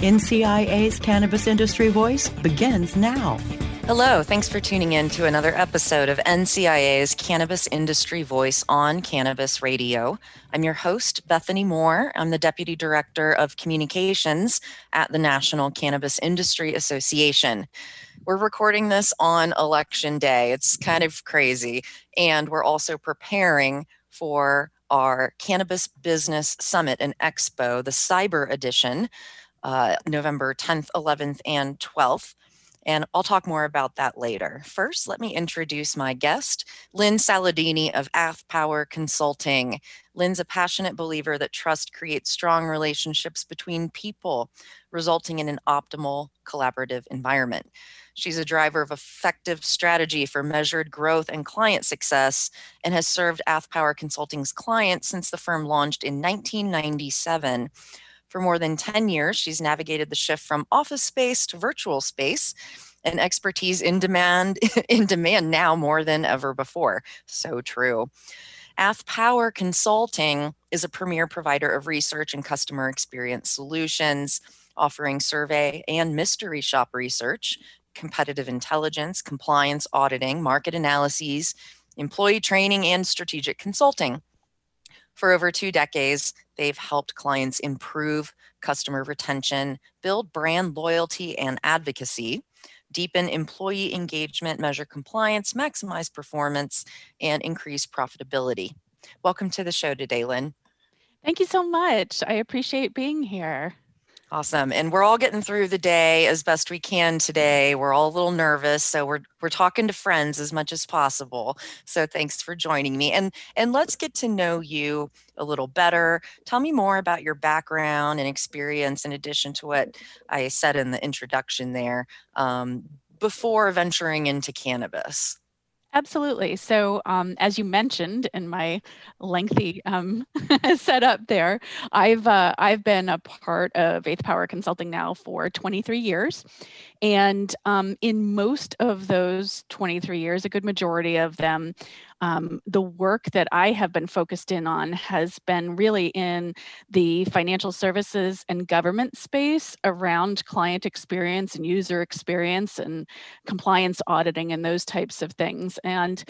NCIA's Cannabis Industry Voice begins now. Hello, thanks for tuning in to another episode of NCIA's Cannabis Industry Voice on Cannabis Radio. I'm your host, Bethany Moore. I'm the Deputy Director of Communications at the National Cannabis Industry Association. We're recording this on election day. It's kind of crazy. And we're also preparing for our Cannabis Business Summit and Expo, the Cyber Edition, uh, November 10th, 11th, and 12th. And I'll talk more about that later. First, let me introduce my guest, Lynn Saladini of Ath Power Consulting. Lynn's a passionate believer that trust creates strong relationships between people, resulting in an optimal collaborative environment. She's a driver of effective strategy for measured growth and client success and has served Ath Power Consulting's clients since the firm launched in 1997 for more than 10 years, she's navigated the shift from office space to virtual space and expertise in demand in demand now more than ever before. So true. Ath Power Consulting is a premier provider of research and customer experience solutions, offering survey and mystery shop research, competitive intelligence, compliance auditing, market analyses, employee training, and strategic consulting. For over two decades, they've helped clients improve customer retention, build brand loyalty and advocacy, deepen employee engagement, measure compliance, maximize performance, and increase profitability. Welcome to the show today, Lynn. Thank you so much. I appreciate being here. Awesome. And we're all getting through the day as best we can today. We're all a little nervous, so we're we're talking to friends as much as possible. So thanks for joining me. And and let's get to know you a little better. Tell me more about your background and experience in addition to what I said in the introduction there um, before venturing into cannabis. Absolutely. So, um, as you mentioned in my lengthy um, setup there, I've uh, I've been a part of Ath Power Consulting now for 23 years, and um, in most of those 23 years, a good majority of them, um, the work that I have been focused in on has been really in the financial services and government space around client experience and user experience and compliance auditing and those types of things. And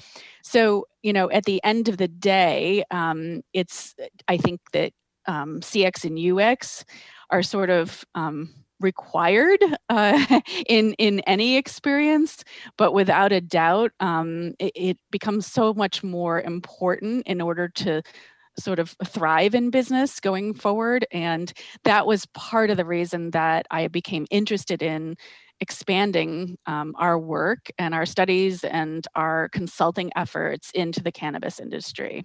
so, you know, at the end of the day, um, it's, I think that um, CX and UX are sort of um, required uh, in in any experience but without a doubt um, it, it, becomes so much more important in order to sort of thrive in business going forward. And that was part of the reason that i became interested in expanding um, our work and our studies and our consulting efforts into the cannabis industry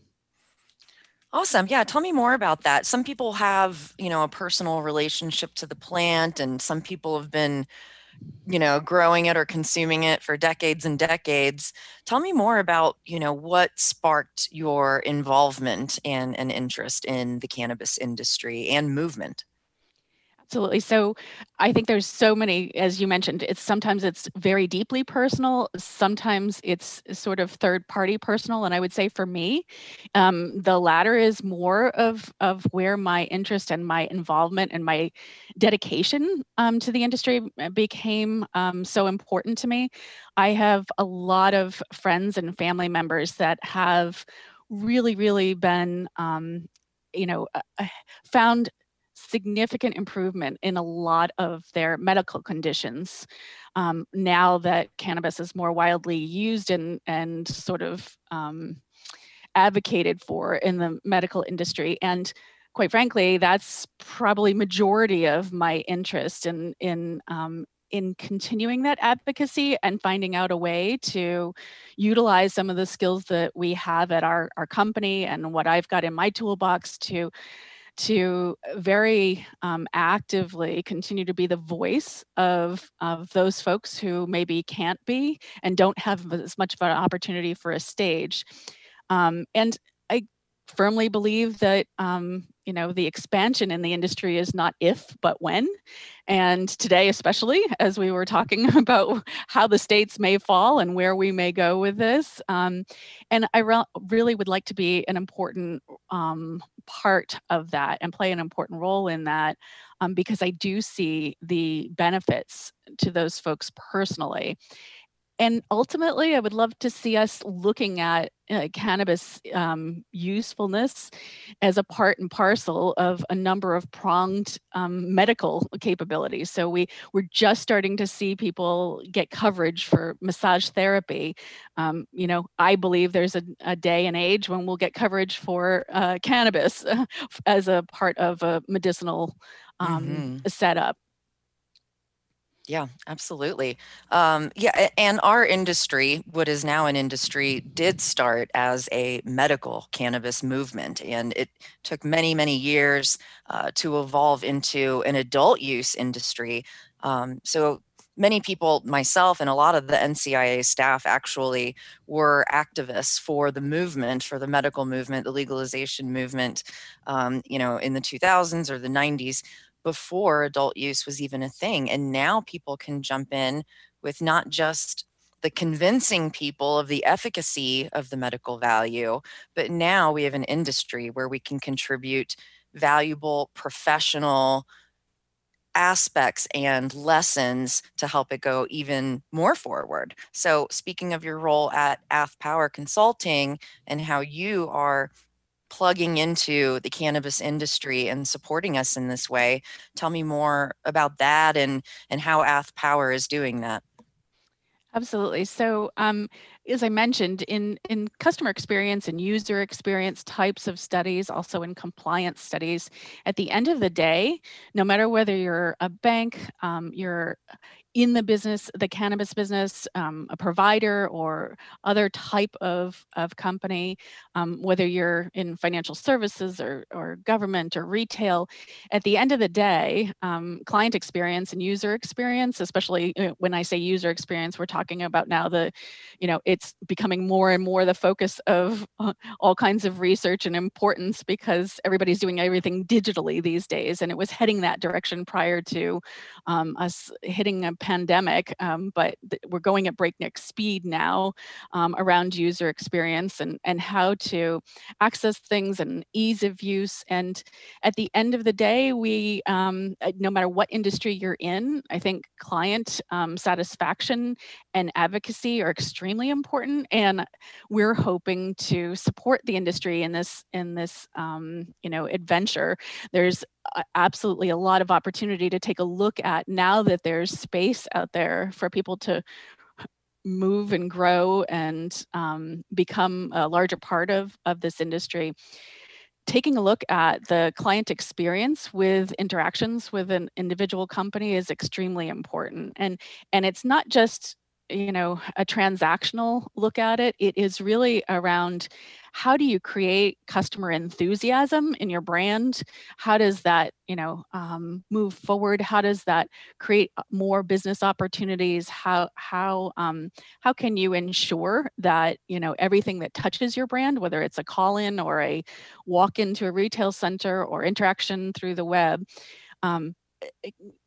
Awesome. Yeah. Tell me more about that. Some people have, you know, a personal relationship to the plant, and some people have been, you know, growing it or consuming it for decades and decades. Tell me more about, you know, what sparked your involvement and an interest in the cannabis industry and movement. Absolutely. So I think there's so many, as you mentioned, it's sometimes it's very deeply personal, sometimes it's sort of third party personal. And I would say for me, um, the latter is more of, of where my interest and my involvement and my dedication um, to the industry uh, became um, so important to me. I have a lot of friends and family members that have really, really been, um, you know, uh, uh found significant improvement in a lot of their medical conditions um, now that cannabis is more widely used and, and sort of um, advocated for in the medical industry. And quite frankly, that's probably majority of my interest in, in um, in continuing that advocacy and finding out a way to utilize some of the skills that we have at our, our company and what I've got in my toolbox to to very um, actively continue to be the voice of, of those folks who maybe can't be and don't have as much of an opportunity for a stage. Um, and firmly believe that um, you know the expansion in the industry is not if but when. And today especially as we were talking about how the states may fall and where we may go with this um, and i re- really would like to be an important um, part of that and play an important role in that um, because i do see the benefits to those folks personally and ultimately, I would love to see us looking at uh, cannabis um, usefulness as a part and parcel of a number of pronged um, medical capabilities. So we we're just starting to see people get coverage for massage therapy. Um, you know, I believe there's a, a, day and age when we'll get coverage for uh, cannabis as a part of a medicinal um, mm-hmm. setup. Yeah, absolutely. Um, yeah, and our industry, what is now an industry, did start as a medical cannabis movement, and it took many, many years uh, to evolve into an adult use industry. Um, so many people, myself and a lot of the NCIA staff, actually were activists for the movement, for the medical movement, the legalization movement, um, you know, in the 2000s or the 90s before adult use was even a thing. And now people can jump in with not just the convincing people of the efficacy of the medical value, but now we have an industry where we can contribute valuable professional aspects and lessons to help it go even more forward. So, speaking of your role at Ath Power Consulting and how you are plugging into the cannabis industry and supporting us in this way. Tell me more about that and and how Ath Power is doing that. Absolutely. So, um, as I mentioned, in in customer experience and user experience types of studies, also in compliance studies, at the end of the day, no matter whether you're a bank, um, you're in the business, the cannabis business, um, a provider or other type of, of company, um, whether you're in financial services or, or government or retail, at the end of the day, um, client experience and user experience, especially uh, when I say user experience, we're talking about now the, you know, it's becoming more and more the focus of uh, all kinds of research and importance because everybody's doing everything digitally these days. And it was heading that direction prior to um, us hitting a pandemic, um, but th- we're going at breakneck speed now um, around user experience and, and how to access things and ease of use. And at the end of the day, we, um, uh, no matter what industry you're in, I think client um, satisfaction and advocacy are extremely important. And we're hoping to support the industry in this in this um, you know adventure. There's absolutely a lot of opportunity to take a look at now that there's space out there for people to move and grow and um, become a larger part of, of this industry. Taking a look at the client experience with interactions with an individual company is extremely important. And and it's not just you know a transactional look at it it is really around how do you create customer enthusiasm in your brand? How does that you know um, move forward? How does that create uh, more business opportunities? How how um, how can you ensure that you know everything that touches your brand whether it's a call in or a walk into a retail center or interaction through the web um,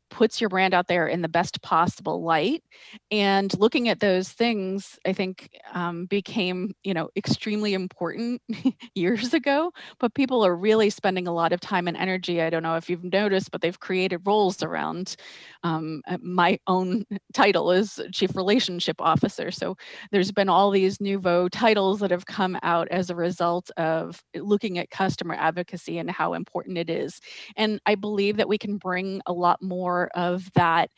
puts your brand out there in the best possible light and looking at those things i think um, became you know extremely important years ago but people are really spending a lot of time and energy i don't know if you've noticed but they've created roles around um, uh, my own title is chief relationship officer. So there's been all these nouveau titles that have come out as a result of looking at customer advocacy and how important it is. And i believe that we can bring a lot more more of that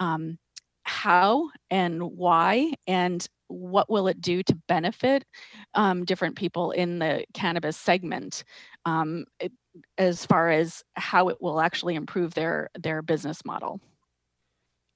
um, how and why and what will it do to benefit um, different people in the cannabis segment um, it, as far as how it will actually improve their their business model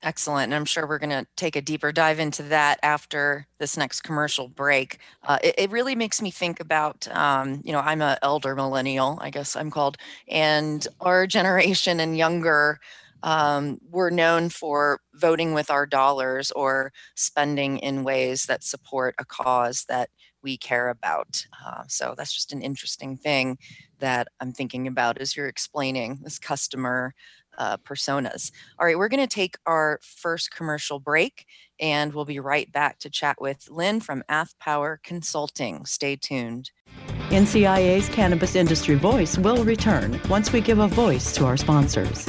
Excellent. And I'm sure we're going to take a deeper dive into that after this next commercial break. Uh, it, it, really makes me think about, um, you know, I'm an elder millennial, I guess I'm called, and our generation and younger um, we're known for voting with our dollars or spending in ways that support a cause that we care about. Uh, so that's just an interesting thing that I'm thinking about as you're explaining this customer uh, personas. All right, we're going to take our first commercial break and we'll be right back to chat with Lynn from Ath Power Consulting. Stay tuned. NCIA's Cannabis Industry Voice will return once we give a voice to our sponsors.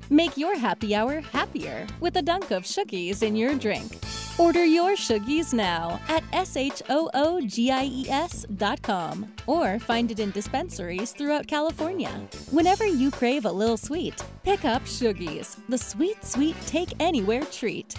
Make your happy hour happier with a dunk of Shoogies in your drink. Order your Shoogies now at S-H-O-O-G-I-E-S.com or find it in dispensaries throughout California. Whenever you crave a little sweet, pick up Shoogies, the sweet, sweet take anywhere treat.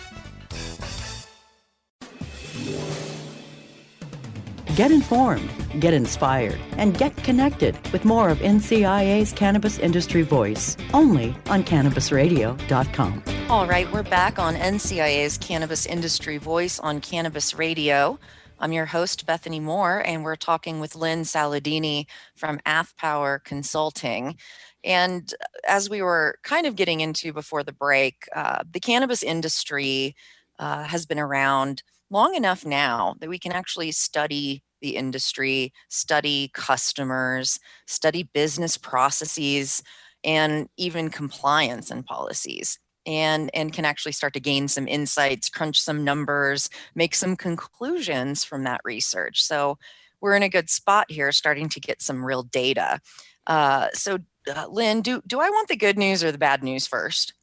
Get informed, get inspired, and get connected with more of NCIA's Cannabis Industry Voice only on CannabisRadio.com. All right, we're back on NCIA's Cannabis Industry Voice on Cannabis Radio. I'm your host, Bethany Moore, and we're talking with Lynn Saladini from Ath Power Consulting. And as we were kind of getting into before the break, uh, the cannabis industry uh, has been around long enough now that we can actually study the industry, study customers, study business processes, and even compliance and policies. And, and can actually start to gain some insights, crunch some numbers, make some conclusions from that research. So we're in a good spot here, starting to get some real data. Uh, so, uh, Lynn, do do I want the good news or the bad news first?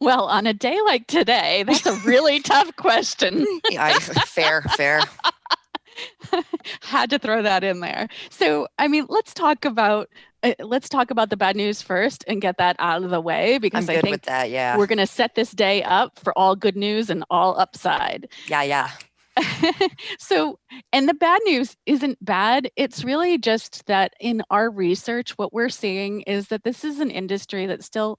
Well, on a day like today, that's a really tough question. yeah, fair, fair. Had to throw that in there. So, I mean, let's talk about uh, let's talk about the bad news first and get that out of the way because I think that, yeah. we're going to set this day up for all good news and all upside. Yeah, yeah. so, and the bad news isn't bad. It's really just that in our research, what we're seeing is that this is an industry that's still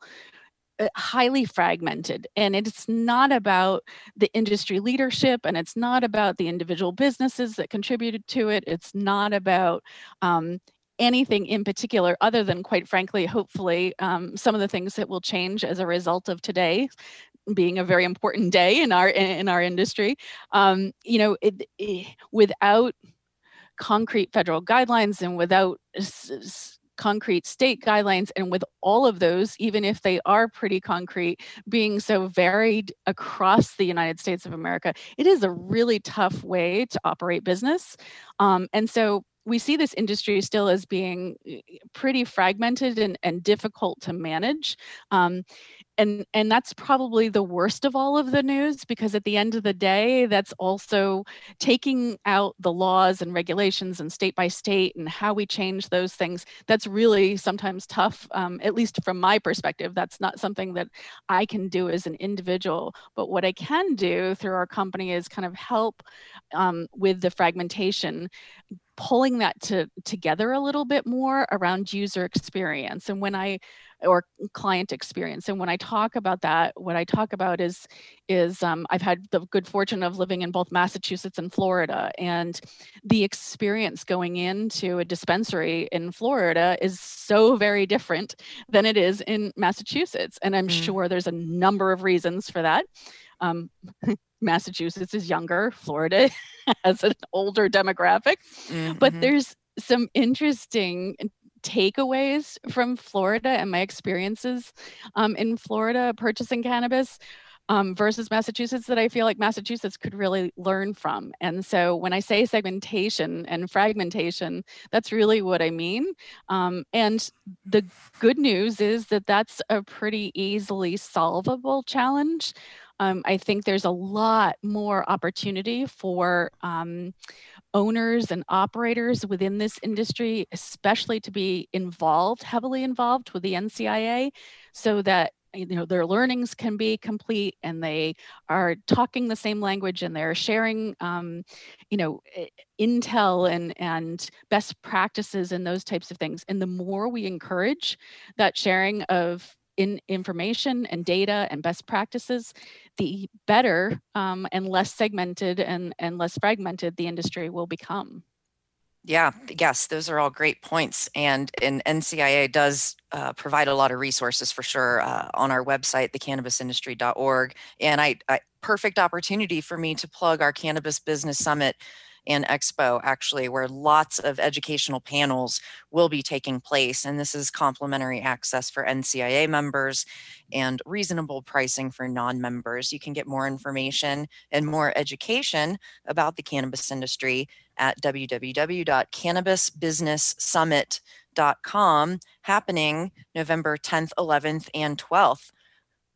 highly fragmented and it's not about the industry leadership and it's not about the individual businesses that contributed to it. It's not about um, anything in particular other than quite frankly hopefully um, some of the things that will change as a result of today being a very important day in our in our industry. Um, you know it, it, without concrete federal guidelines and without s- concrete state guidelines and with all of those even if they are pretty concrete being so varied across the united states of america it is a really tough way to operate business. Um, and so we see this industry still as being eh, pretty fragmented and, and difficult to manage. Um, and and that's probably the worst of all of the news because at the end of the day that's also taking out the laws and regulations and state by state and how we change those things. That's really sometimes tough um, at least from my perspective. That's not something that i can do as an individual but what i can do through our company is kind of help um, with the fragmentation pulling that to, together a little bit more around user experience. And when i or client experience and when i talk about that what i talk about is is um, i've had the good fortune of living in both massachusetts and florida and the experience going into a dispensary in florida is so very different than it is in massachusetts and i'm mm. sure there's a number of reasons for that um, massachusetts is younger florida has an older demographic mm-hmm. but there's some interesting takeaways from Florida and my experiences um, in Florida purchasing cannabis um, versus Massachusetts that I feel like Massachusetts could really learn from. And so when I say segmentation and fragmentation, that's really what I mean. Um, and the good news is that that's a pretty easily solvable challenge. Um, I think there's a lot more opportunity for um, owners and operators within this industry, especially to be involved, heavily involved with the NCIA, so that you know their learnings can be complete and they are talking the same language and they're sharing um, you know intel and and best practices and those types of things. And the more we encourage that sharing of in information and data and best practices, the better um, and less segmented and, and less fragmented the industry will become. Yeah, yes, those are all great points. And, and NCIA does uh, provide a lot of resources for sure uh, on our website, thecannabisindustry.org. And I, I, perfect opportunity for me to plug our Cannabis Business Summit and Expo, actually, where lots of educational panels will be taking place. And this is complimentary access for NCIA members and reasonable pricing for non members. You can get more information and more education about the cannabis industry at www.cannabisbusinesssummit.com, happening November 10th, 11th, and 12th.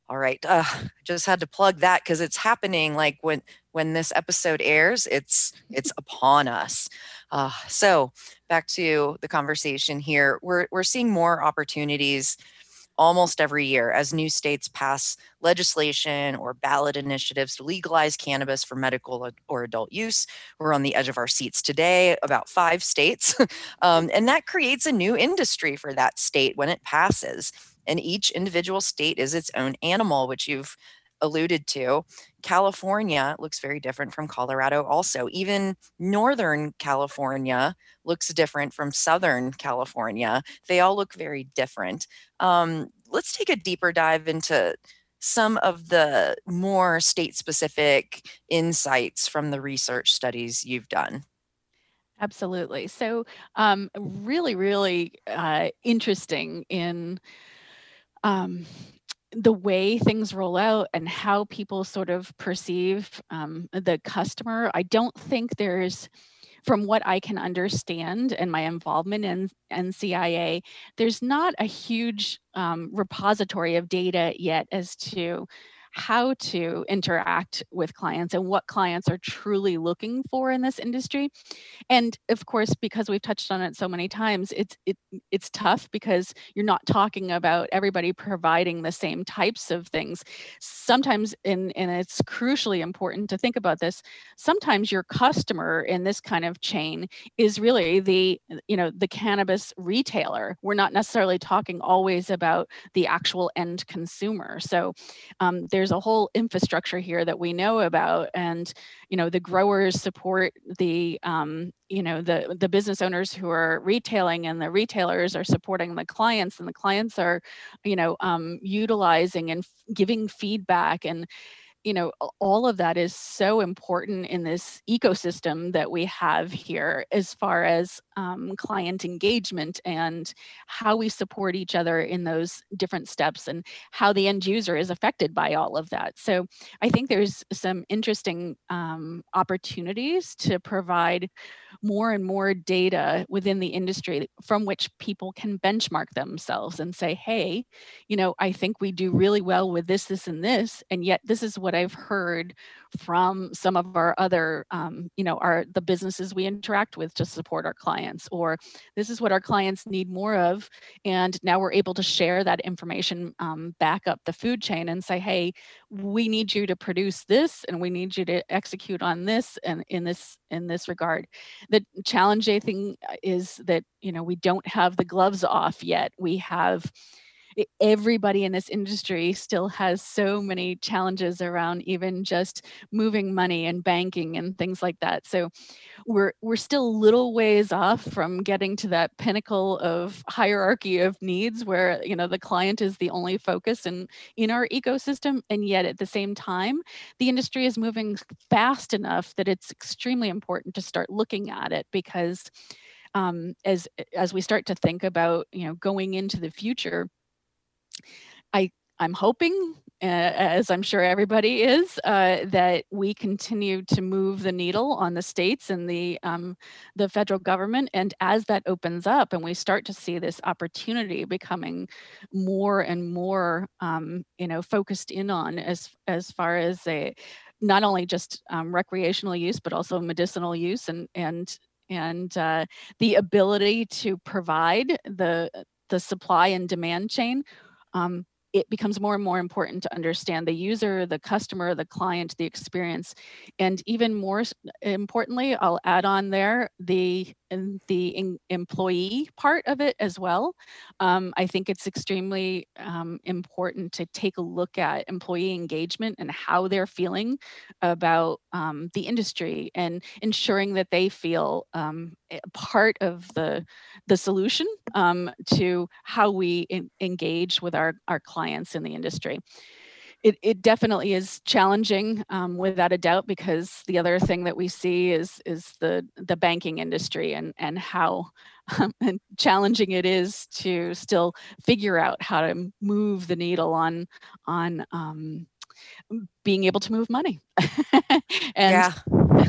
All right, uh, just had to plug that because it's happening like when when this episode airs it's it's upon us uh, so back to the conversation here we're, we're seeing more opportunities almost every year as new states pass legislation or ballot initiatives to legalize cannabis for medical or adult use. We're on the edge of our seats today, about five states. um, and that creates a new industry for that state when it passes. And each individual state is its own animal, which you've alluded to, California looks very different from Colorado, also. Even Northern California looks different from Southern California. They all look very different. Um, let's take a deeper dive into some of the more state specific insights from the research studies you've done. Absolutely. So, um, really, really uh, interesting in um, the way things roll out and how people sort of perceive um, the customer, I don't think there's, from what I can understand and my involvement in NCIA, there's not a huge um, repository of data yet as to how to interact with clients and what clients are truly looking for in this industry. And of course, because we've touched on it so many times, it's it, it's tough because you're not talking about everybody providing the same types of things. Sometimes, and, and it's crucially important to think about this, sometimes your customer in this kind of chain is really the, you know, the cannabis retailer. We're not necessarily talking always about the actual end consumer. So um, there's a whole infrastructure here that we know about and you know the growers support the um, you know the the business owners who are retailing and the retailers are supporting the clients and the clients are you know um, utilizing and giving feedback and you know all of that is so important in this ecosystem that we have here as far as um, client engagement and how we support each other in those different steps and how the end user is affected by all of that. So i think there's some interesting um, opportunities to provide more and more data within the industry from which people can benchmark themselves and say hey you know i think we do really well with this this and this and yet this is what i've heard from some of our other um, you know our the businesses we interact with to support our clients or this is what our clients need more of and now we're able to share that information um, back up the food chain and say hey we need you to produce this and we need you to execute on this and in this in this regard. The challenging thing uh, is that you know we don't have the gloves off yet. We have everybody in this industry still has so many challenges around even just moving money and banking and things like that. So we're we're still little ways off from getting to that pinnacle of hierarchy of needs where you know the client is the only focus in in our ecosystem and yet at the same time the industry is moving fast enough that it's extremely important to start looking at it because um, as as we start to think about you know going into the future I I'm hoping, uh, as I'm sure everybody is, uh, that we continue to move the needle on the states and the um, the federal government. And as that opens up, and we start to see this opportunity becoming more and more, um, you know, focused in on as as far as a not only just um, recreational use, but also medicinal use and, and, and uh, the ability to provide the, the supply and demand chain um, it becomes more and more important to understand the user, the customer, the client, the experience, and even more importantly, I'll add on there the the employee part of it as well. Um, I think it's extremely um, important to take a look at employee engagement and how they're feeling about um, the industry and ensuring that they feel um, part of the the solution um, to how we in, engage with our our clients in the industry. It, it definitely is challenging um, without a doubt because the other thing that we see is is the the banking industry and and how um, and challenging it is to still figure out how to move the needle on on um, being able to move money and yeah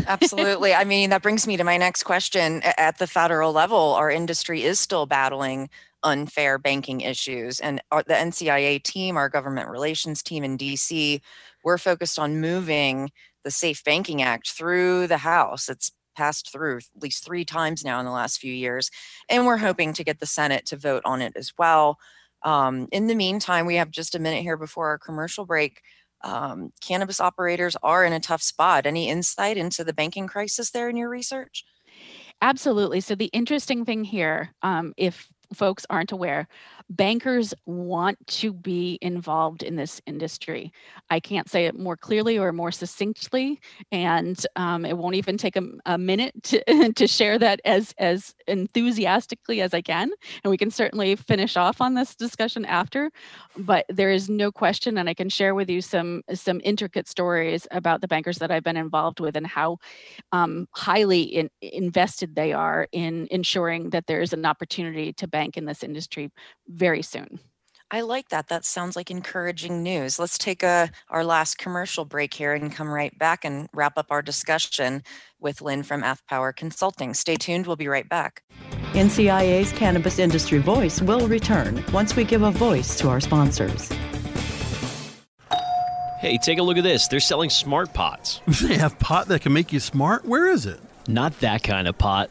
absolutely i mean that brings me to my next question at the federal level our industry is still battling unfair banking issues. And the NCIA team, our government relations team in DC, we're focused on moving the Safe Banking Act through the House. It's passed through at least three times now in the last few years. And we're hoping to get the Senate to vote on it as well. Um, in the meantime, we have just a minute here before our commercial break. Um, cannabis operators are in a tough spot. Any insight into the banking crisis there in your research? Absolutely. So, the interesting thing here, um, if folks aren't aware, bankers want to be involved in this industry. I can't say it more clearly or more succinctly, and um, it won't even take a, a minute to, to share that as, as enthusiastically as I can. And we can certainly finish off on this discussion after, but there is no question, and I can share with you some, some intricate stories about the bankers that I've been involved with and how um, highly in, invested they are in ensuring that there's an opportunity to bank in this industry very soon. I like that. That sounds like encouraging news. Let's take a our last commercial break here and come right back and wrap up our discussion with Lynn from Ath Power Consulting. Stay tuned. We'll be right back. NCIA's Cannabis Industry Voice will return once we give a voice to our sponsors. Hey, take a look at this. They're selling smart pots. They have pot that can make you smart? Where is it? Not that kind of pot.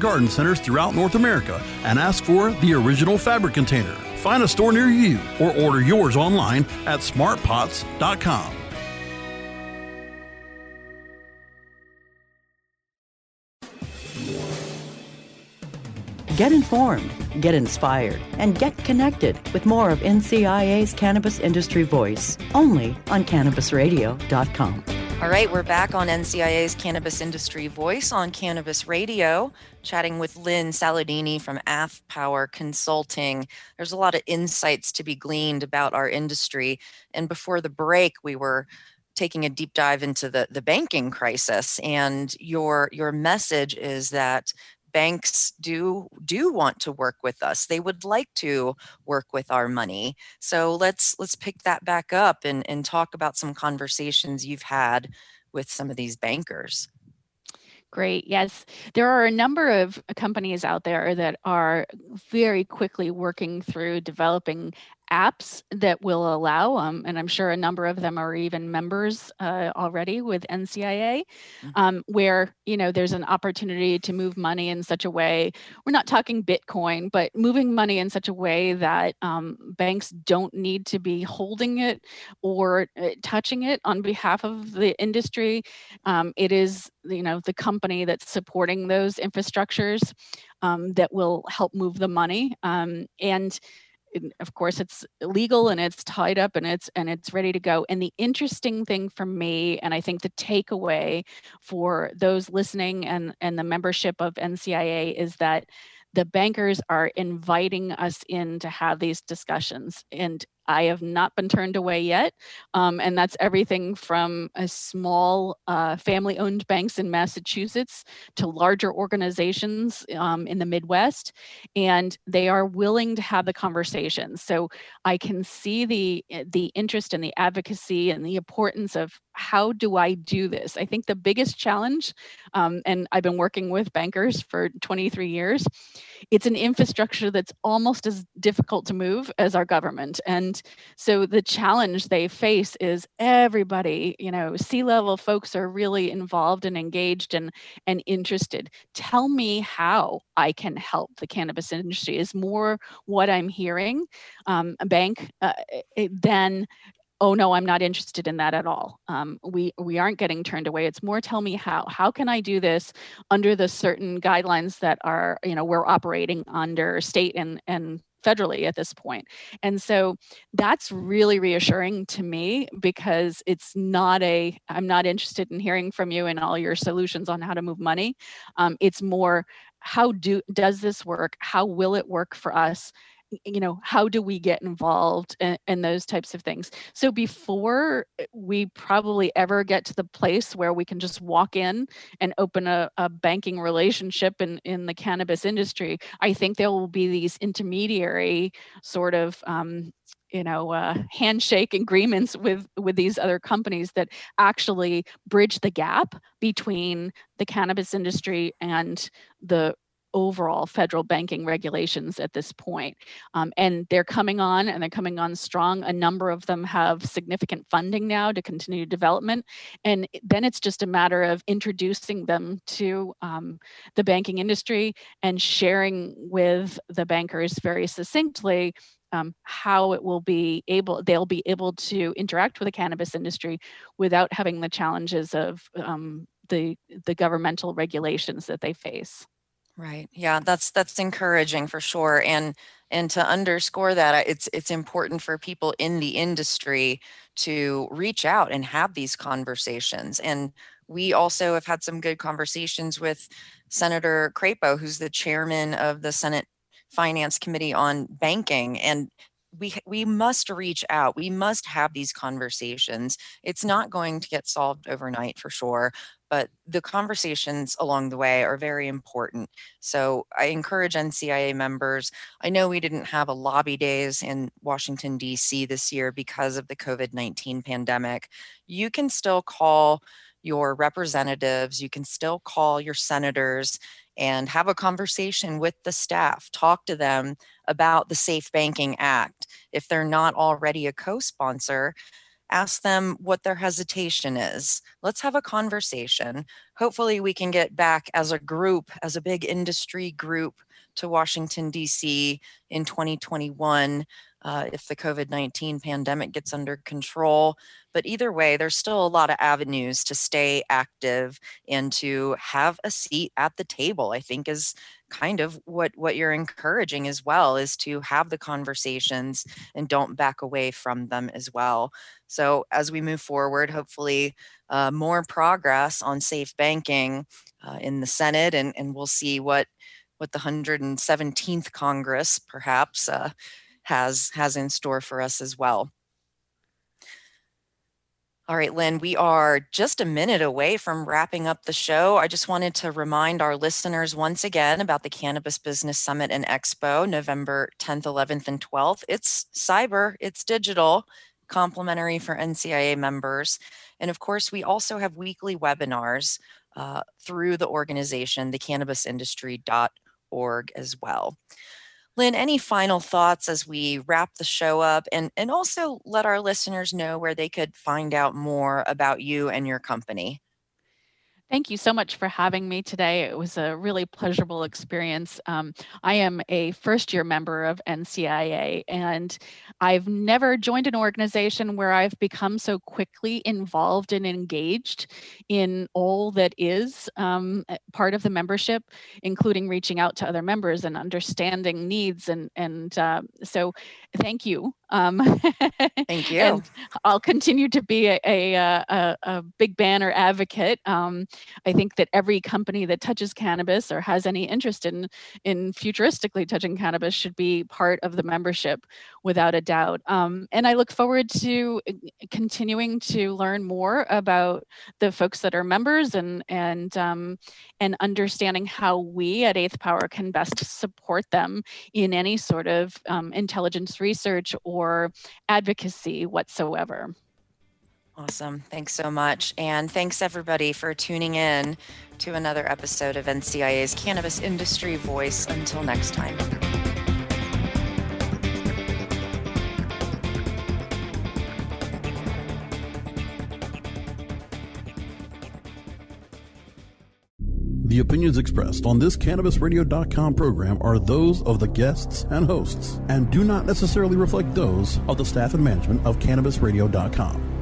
garden centers throughout North America and ask for the original fabric container. Find a store near you or order yours online at smartpots.com. Get informed, get inspired, and get connected with more of NCIA's Cannabis Industry Voice only on CannabisRadio.com. All right, we're back on NCIA's Cannabis Industry Voice on Cannabis Radio, chatting with Lynn Saladini from Ath Power Consulting. There's a lot of insights to be gleaned about our industry. And before the break, we were taking a deep dive into the, the banking crisis. And your your message is that banks do do want to work with us they would like to work with our money so let's let's pick that back up and and talk about some conversations you've had with some of these bankers Great. Yes. There are a number of companies out there that are very quickly working through developing apps that will allow, um, and I'm sure a number of them are even members uh, already with NCIA, mm-hmm. um, where you know there's an opportunity to move money in such a way. We're not talking Bitcoin, but moving money in such a way that um, banks don't need to be holding it or uh, touching it on behalf of the industry. Um, it is you know the company that's supporting those infrastructures um, that will help move the money um, and of course it's legal and it's tied up and it's and it's ready to go. And the interesting thing for me and i think the takeaway for those listening and and the membership of ncia is that the bankers are inviting us in to have these discussions. And I have not been turned away yet. Um, and that's everything from a small uh, family owned banks in Massachusetts to larger organizations um, in the Midwest. And they are willing to have the conversation. So I can see the, eh, the interest and the advocacy and the importance of how do I do this? I think the biggest challenge, um, and I've been working with bankers for 23 years, it's an infrastructure that's almost as difficult to move as our government. And so the challenge they face is everybody, you know, C level folks are really involved and engaged and, and interested. Tell me how I can help the cannabis industry is more what I'm hearing. Um, a bank uh, than oh no i'm not interested in that at all um, we we aren't getting turned away it's more tell me how how can i do this under the certain guidelines that are you know we're operating under state and and federally at this point and so that's really reassuring to me because it's not a i'm not interested in hearing from you and all your solutions on how to move money. Um, it's more how do does this work? How will it work for us you know how do we get involved in, in, those types of things? So before eh, we probably ever get to the place where we can just walk in and open a, a banking relationship in, in the cannabis industry i think there will be these intermediary sort of um, you know uh, handshake agreements with with these other companies that actually bridge the gap between the cannabis industry and the overall federal banking regulations at this point. Um, and they're coming on and they're coming on strong. A number of them have significant funding now to continue development. And then it's just a matter of introducing them to um, the banking industry and sharing with the bankers very succinctly um, how it will be able they'll be able to interact with the cannabis industry without having the challenges of um, the the governmental regulations that they face Right. Yeah, that's that's encouraging for sure. And and to underscore that, it's it's important for people in the industry to reach out and have these conversations. And we also have had some good conversations with Senator Crapo, who's the chairman of the Senate Finance Committee on Banking. And we we must reach out we must have these conversations it's not going to get solved overnight for sure but the conversations along the way are very important. So I encourage NCIA members. I know we didn't have a lobby days in Washington, D.C. this year because of the COVID 19 pandemic. You can still call your representatives, you can still call your senators and have a conversation with the staff. Talk to them about the Safe Banking Act. If they're not already a co sponsor, ask them what their hesitation is. Let's have a conversation. Hopefully, we can get back as a group, as a big industry group, to Washington, D.C. in 2021 uh, if the COVID 19 pandemic gets under control. But either way, there's still a lot of avenues to stay active and to have a seat at the table, I think is kind of what what you're encouraging as well is to have the conversations and don't back away from them as well so as we move forward hopefully uh, more progress on safe banking uh, in the senate and, and we'll see what what the 117th congress perhaps uh, has has in store for us as well. All right, Lynn, we are just a minute away from wrapping up the show. I just wanted to remind our listeners once again about the Cannabis Business Summit and Expo, November 10th, 11th, and 12th. It's cyber, it's digital, complimentary for NCIA members. And of course, we also have weekly webinars uh, through the organization, thecannabisindustry.org as well. Lynn, any final thoughts as we wrap the show up and, and also let our listeners know where they could find out more about you and your company? Thank you so much for having me today. It was a really pleasurable experience. Um, I am a first year member of NCIA, and I've never joined an organization where I've become so quickly involved and engaged in all that is um, part of the membership, including reaching out to other members and understanding needs. And, and uh, so, thank you um, Thank you. and I'll continue to be a, a, a, a big banner advocate. Um, I think that every company that touches cannabis or has any interest in in futuristically touching cannabis should be part of the membership without a doubt. Um, and I look forward to uh, continuing to learn more about the folks that are members and and um, and understanding how we at Ath Power can best support them in any sort of um, intelligence research or advocacy whatsoever. Awesome. Thanks so much. And thanks everybody for tuning in to another episode of NCIA's Cannabis Industry Voice. Until next time. The opinions expressed on this CannabisRadio.com program are those of the guests and hosts and do not necessarily reflect those of the staff and management of CannabisRadio.com.